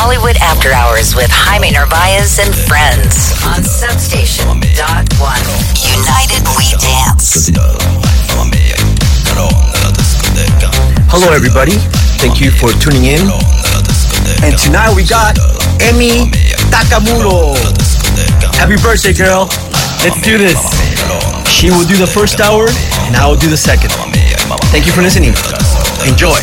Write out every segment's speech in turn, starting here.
Hollywood After Hours with Jaime Narvaez and friends on Substation Dot One. United We Dance. Hello, everybody. Thank you for tuning in. And tonight we got Emi Takamuro. Happy birthday, girl. Let's do this. She will do the first hour, and I will do the second. Thank you for listening. Enjoy.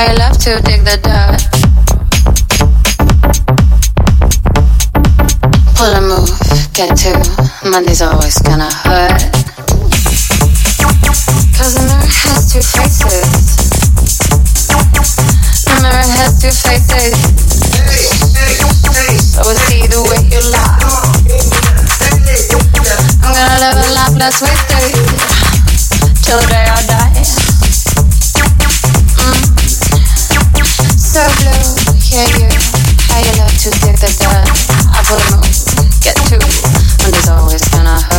I love to dig the dirt. Pull move, get. Monday's always gonna hurt. Cause the mirror has two faces. The mirror has two faces. See the way you lie. I'm gonna live a life wasted till the day I die. high enough to dig the dirt. I wouldn't get to, and there's always gonna hurt.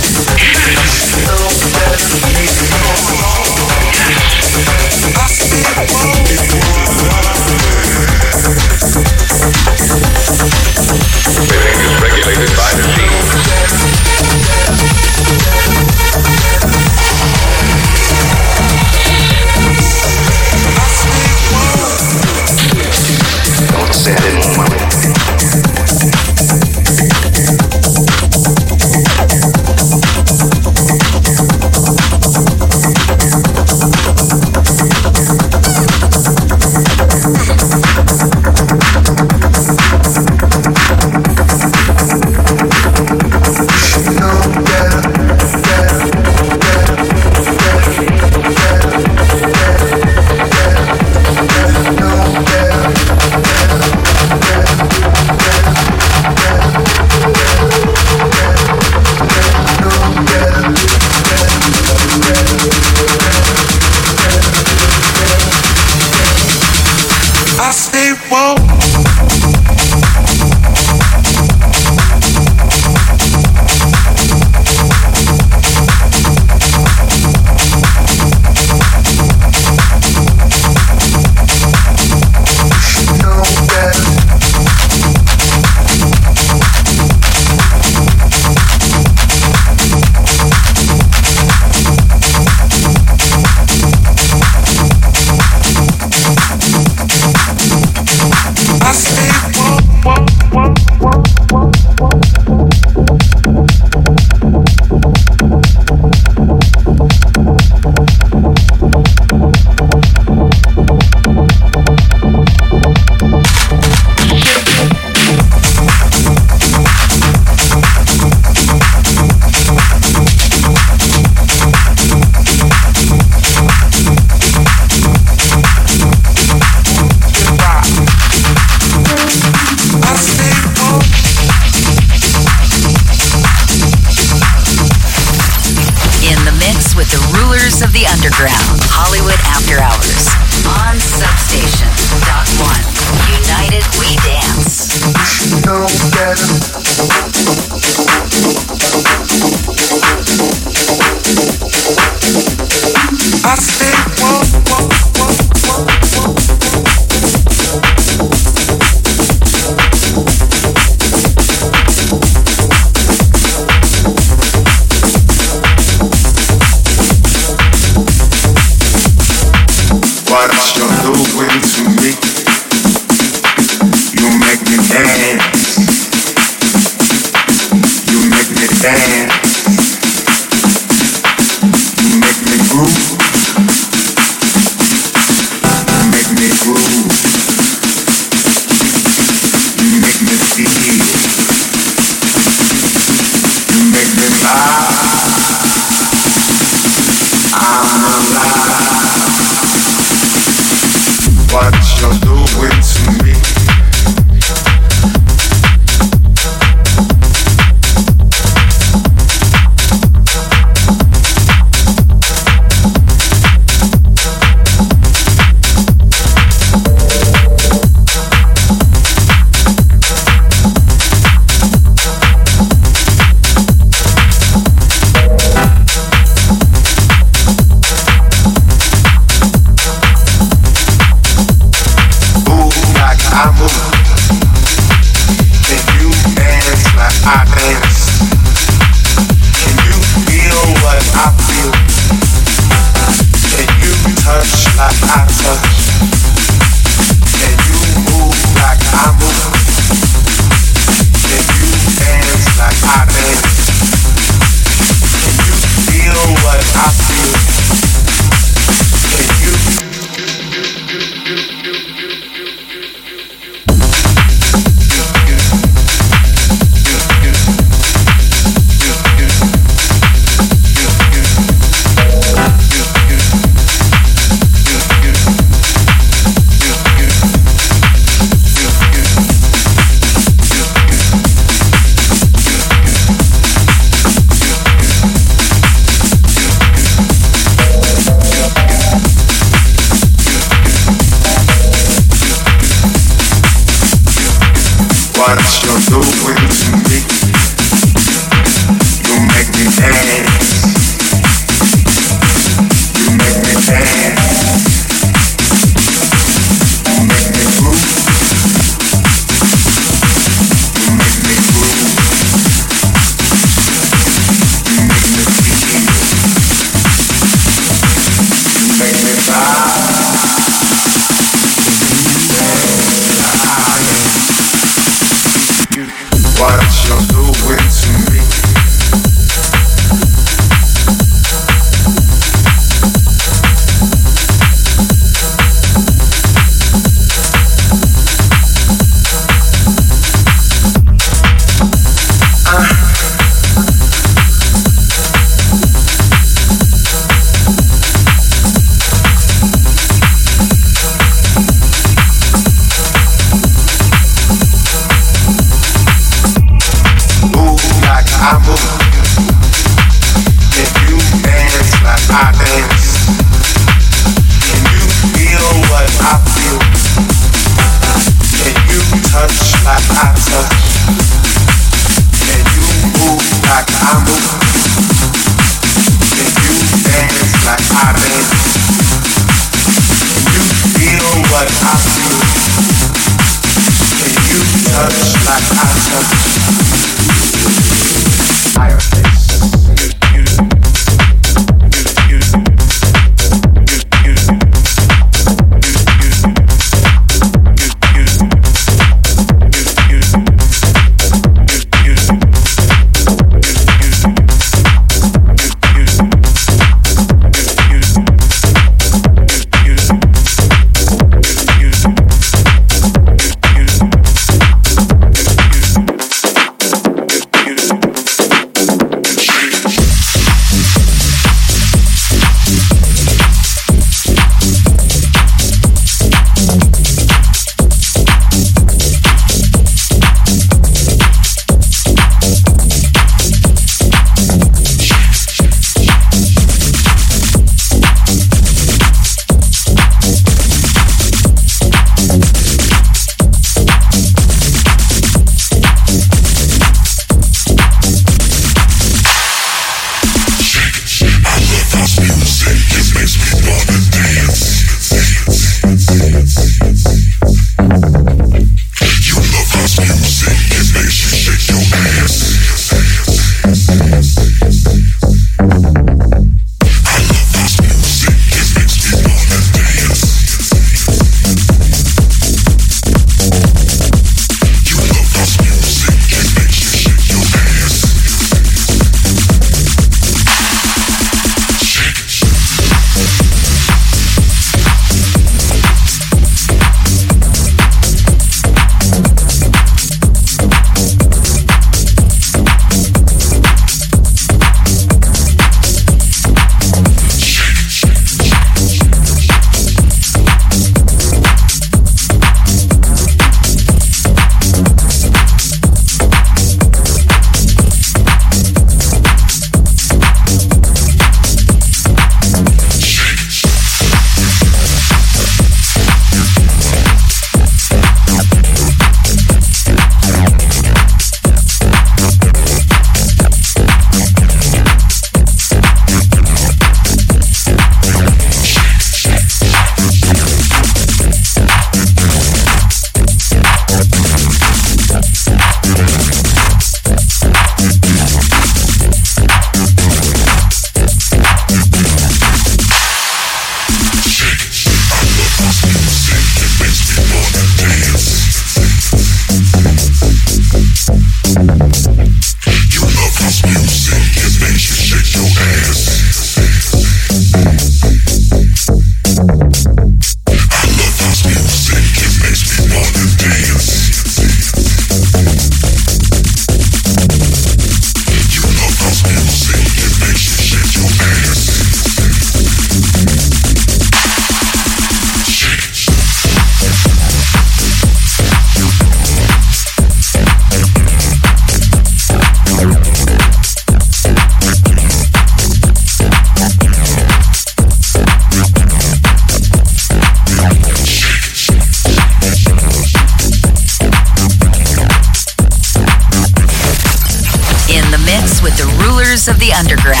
Underground,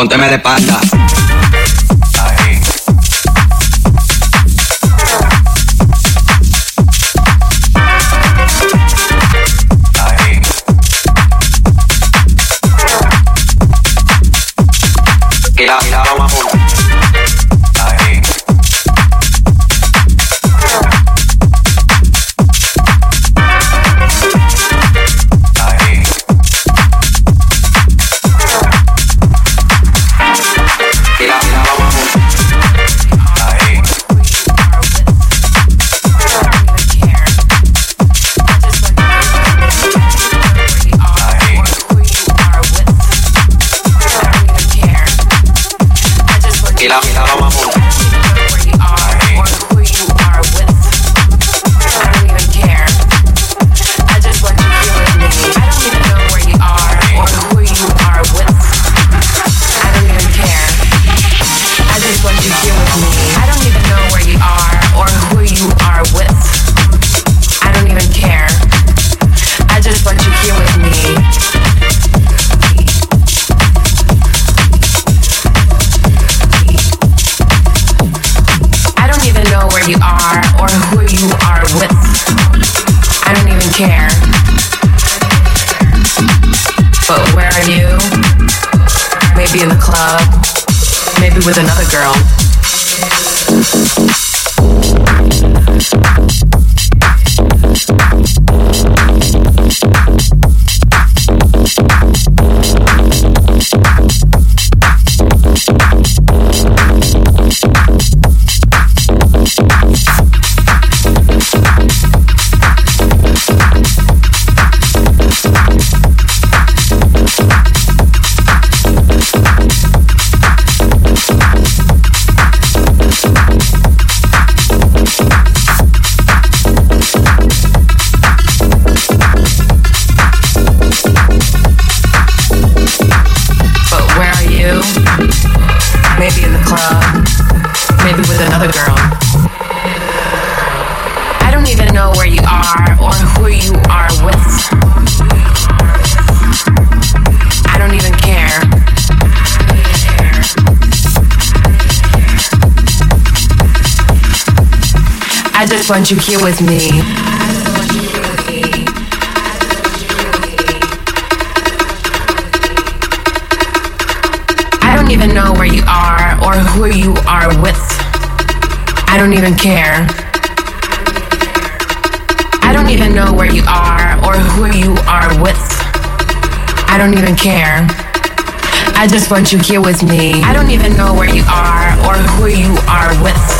Pónteme de espalda. Club, maybe with another girl. Just want you here with me. I don't even know where you are or who you are with. I don't even care. I don't even know where you are or who you are with. I don't even care. I just want you here with me. I don't even know where you are or who you are with.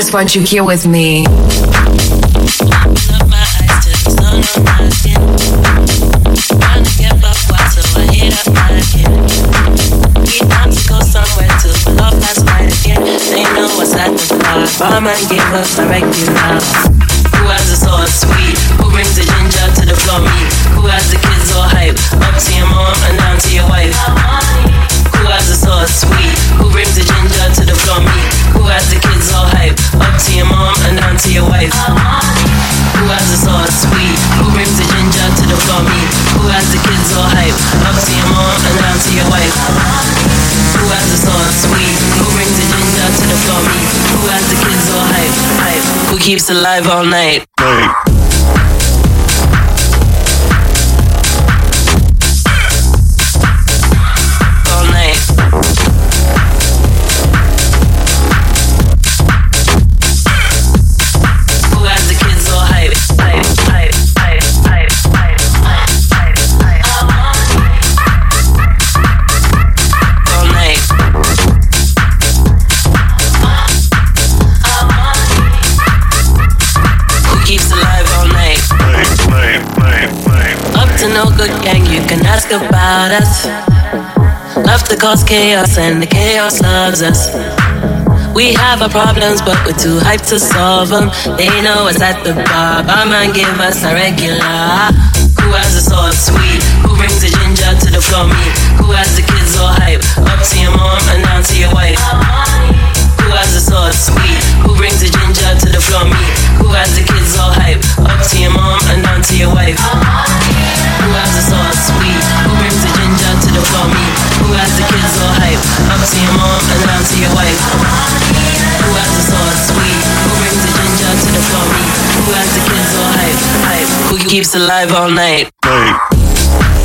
Just want you here with me. Us a regular. Who has the salt sweet? Who brings the ginger to the floor meat? Keeps alive all night? All ask about us. Love to cause chaos, and the chaos loves us. We have our problems, but we're too hyped to solve them. They know us at the bar. Barman give us a regular. Who has the salt sweet? Who brings the ginger to the floor meat? Who has the kids all hype? Up to your mom and down to your wife. Who has the salt sweet? Who brings the ginger to the floor meat? Who has the kids all hype? Up to your mom and down to your wife. Who has the salt sweet? Who brings the ginger to the meat? Who has the kids all hype? Up to your mom and down to your wife. Who has the sweet? Who brings the ginger to the? Who has the kids all hype? Hype. Who keeps alive all night? All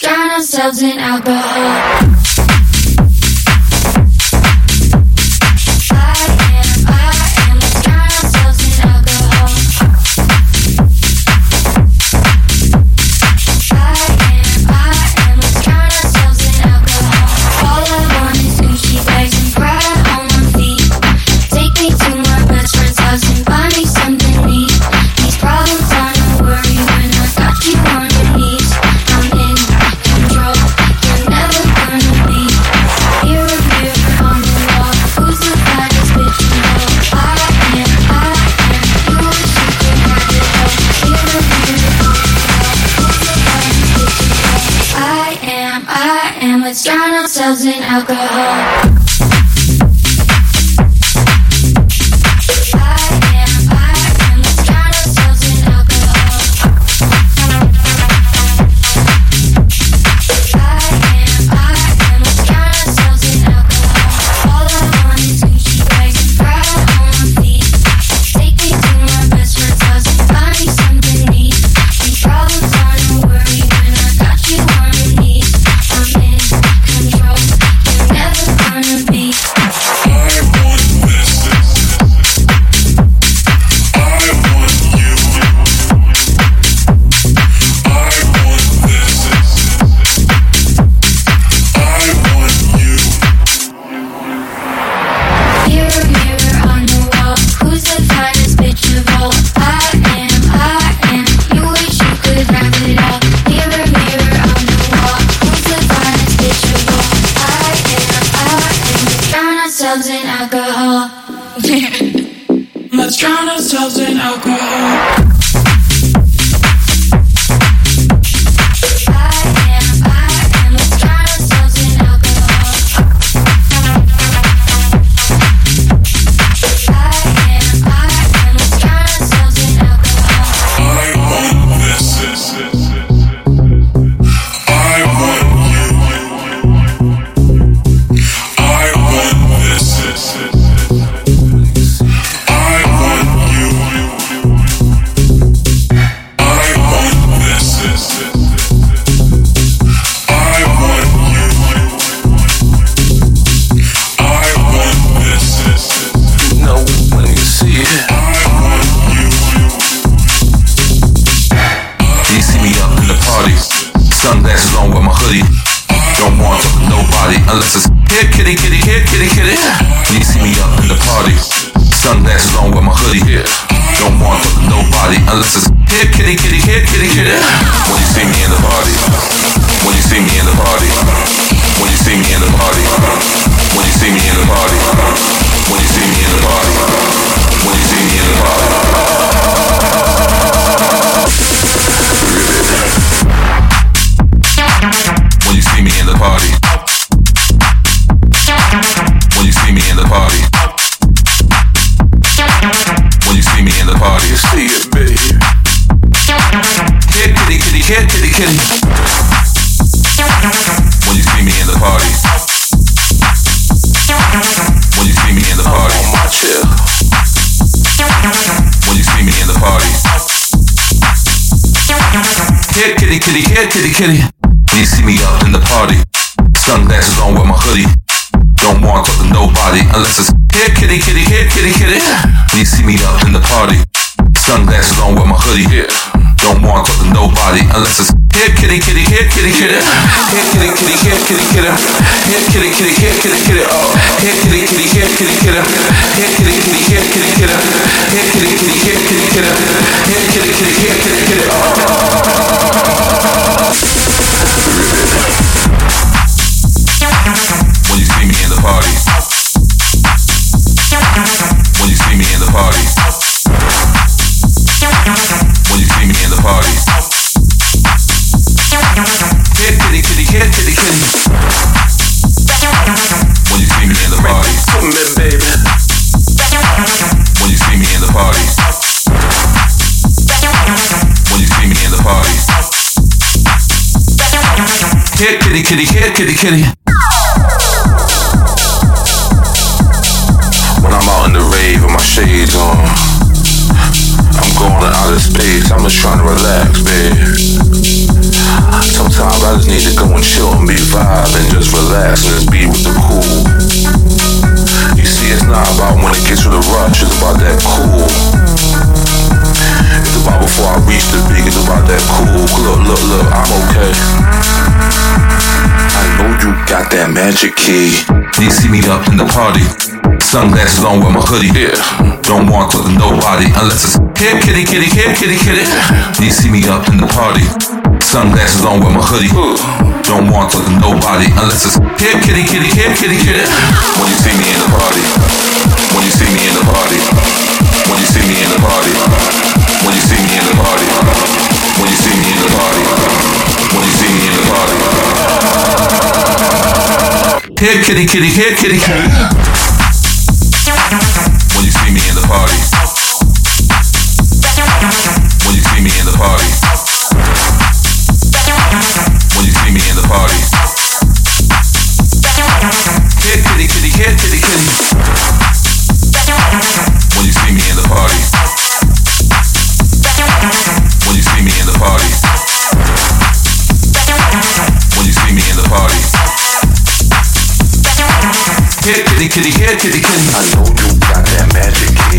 Drown ourselves in alcohol. and let's drown ourselves in alcohol. Yeah, kitty kitty. You see me up in the party. Sunglasses on Kitty, kitty, here, kitty, kitty. When I'm out in the rave with my shades on, I'm going to outer space. I'm just trying to relax, babe. Sometimes I just need to go and chill and be vibe and just relax and just be with the cool. You see, it's not about when it gets to the rush, it's about that cool. It's about before I reach the big, it's about that cool. Look, look, look, I'm okay. I know you got that magic key. You see me up in the party. Sunglasses on with my hoodie. Yeah. Don't want to talk to nobody unless it's here, kitty, kitty, here, kitty, kitty. You see me up in the party. Sunglasses on with my hoodie. Don't want to nobody unless it's here, kitty, kitty, here, kitty, kitty. When you see me in the party. When you see me in the party. Here, kitty, kitty, here, kitty, kitty. When you see me in the party. When you see me in the party. When you see me in the party. Kitty, kitty, kitty, kitty. I know you got that magic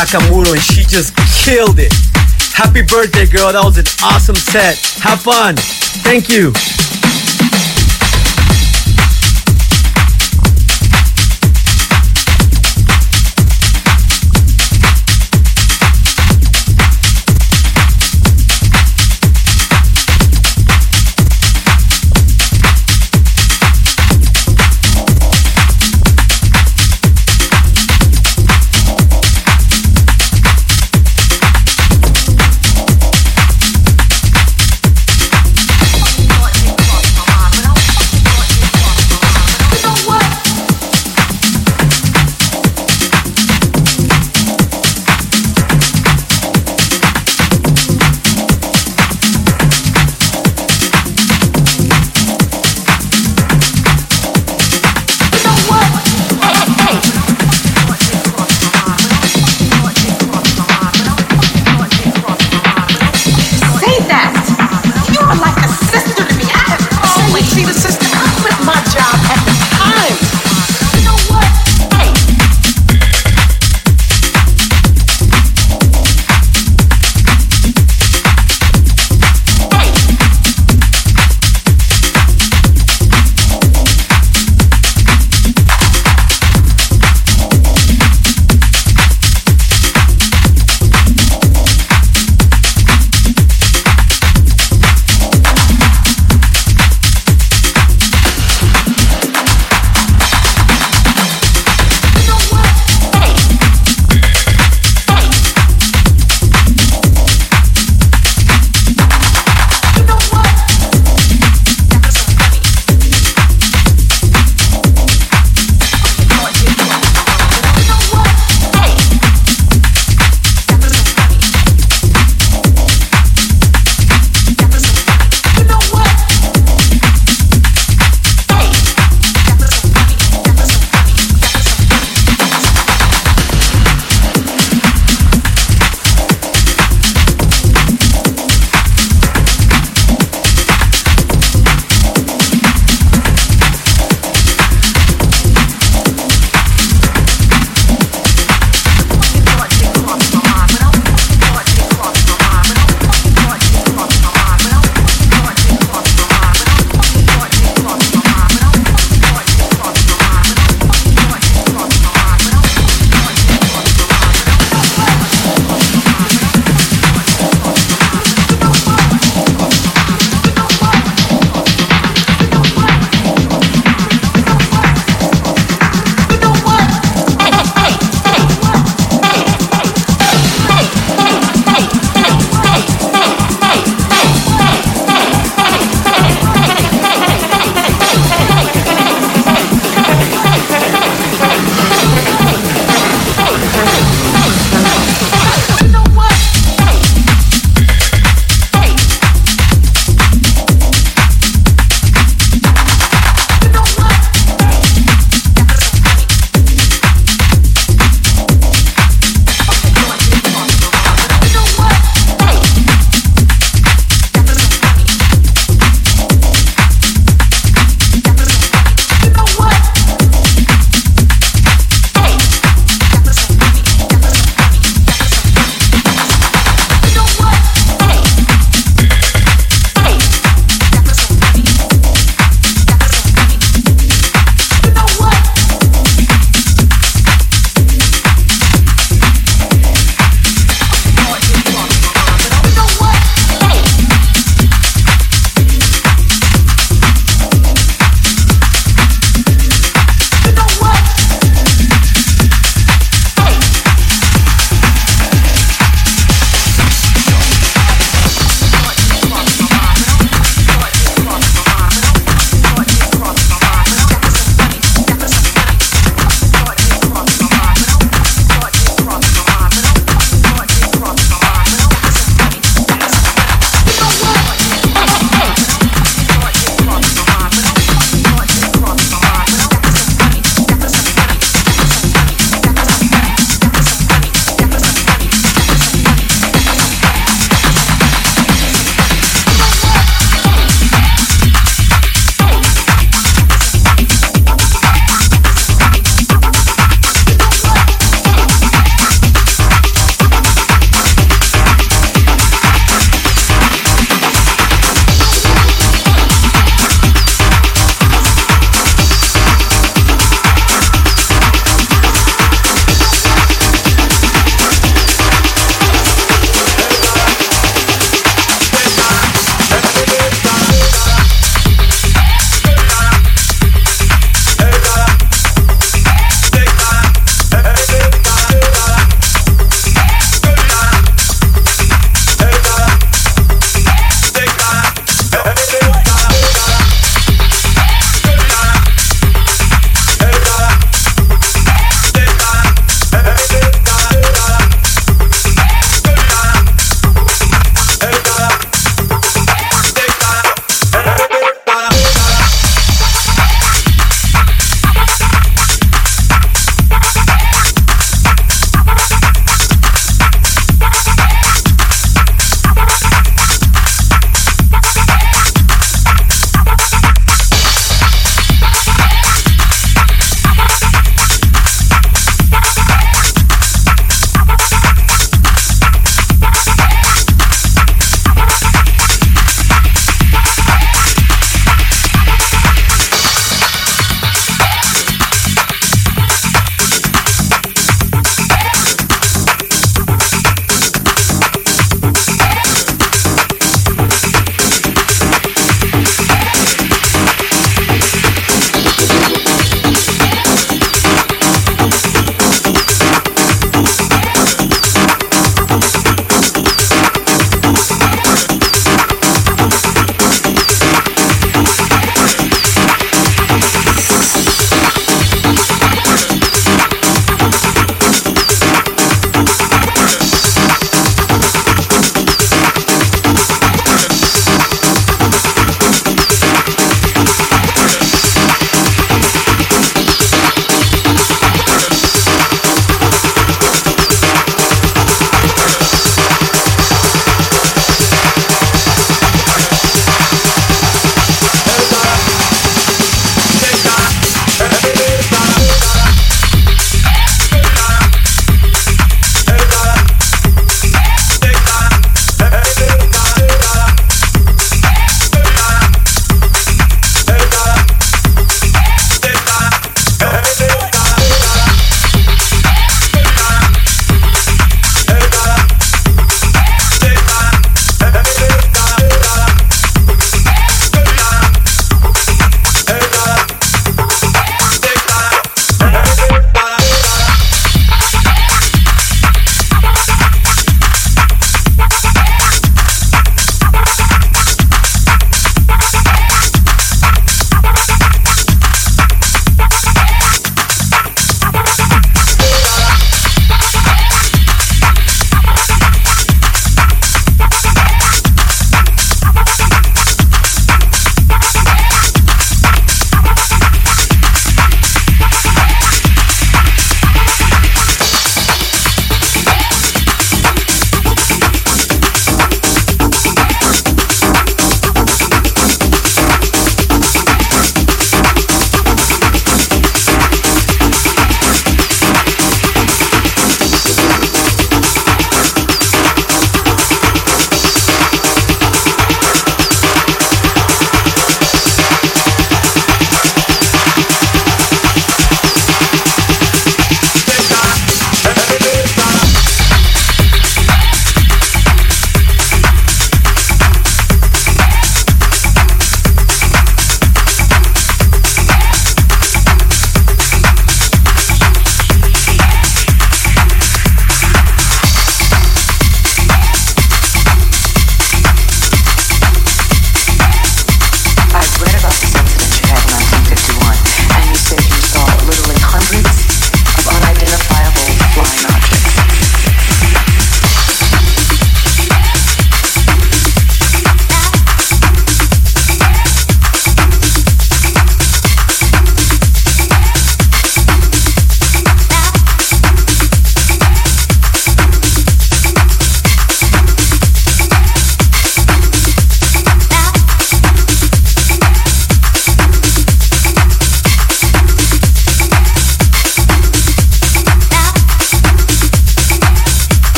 Emi Takamuro, and she just killed it. Happy birthday, girl. That was an awesome set. Have fun. Thank you.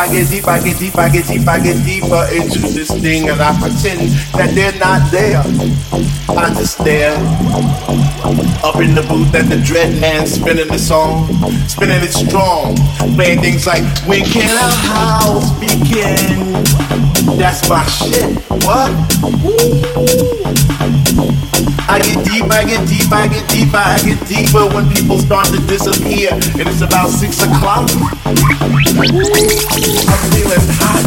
I get deep, I get deep, I get deep, I get deeper into this thing and I pretend that they're not there. I just stare up in the booth at the dreadland spinning the song, spinning it strong, playing things like when can a house begin? That's my shit. What? Ooh. I get deep, I get deep, I get deep, I get deeper when people start to disappear. And it's about six o'clock. I'm feeling hot.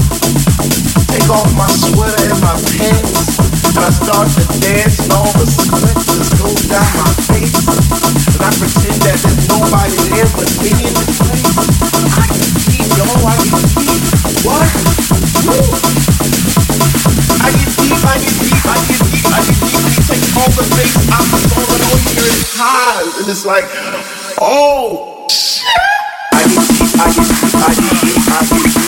Take off my sweater and my pants. And I start to dance and all the sweat just goes down my face. And I pretend that there's nobody there but me and it's like, oh shit. I get, I get, I get, I.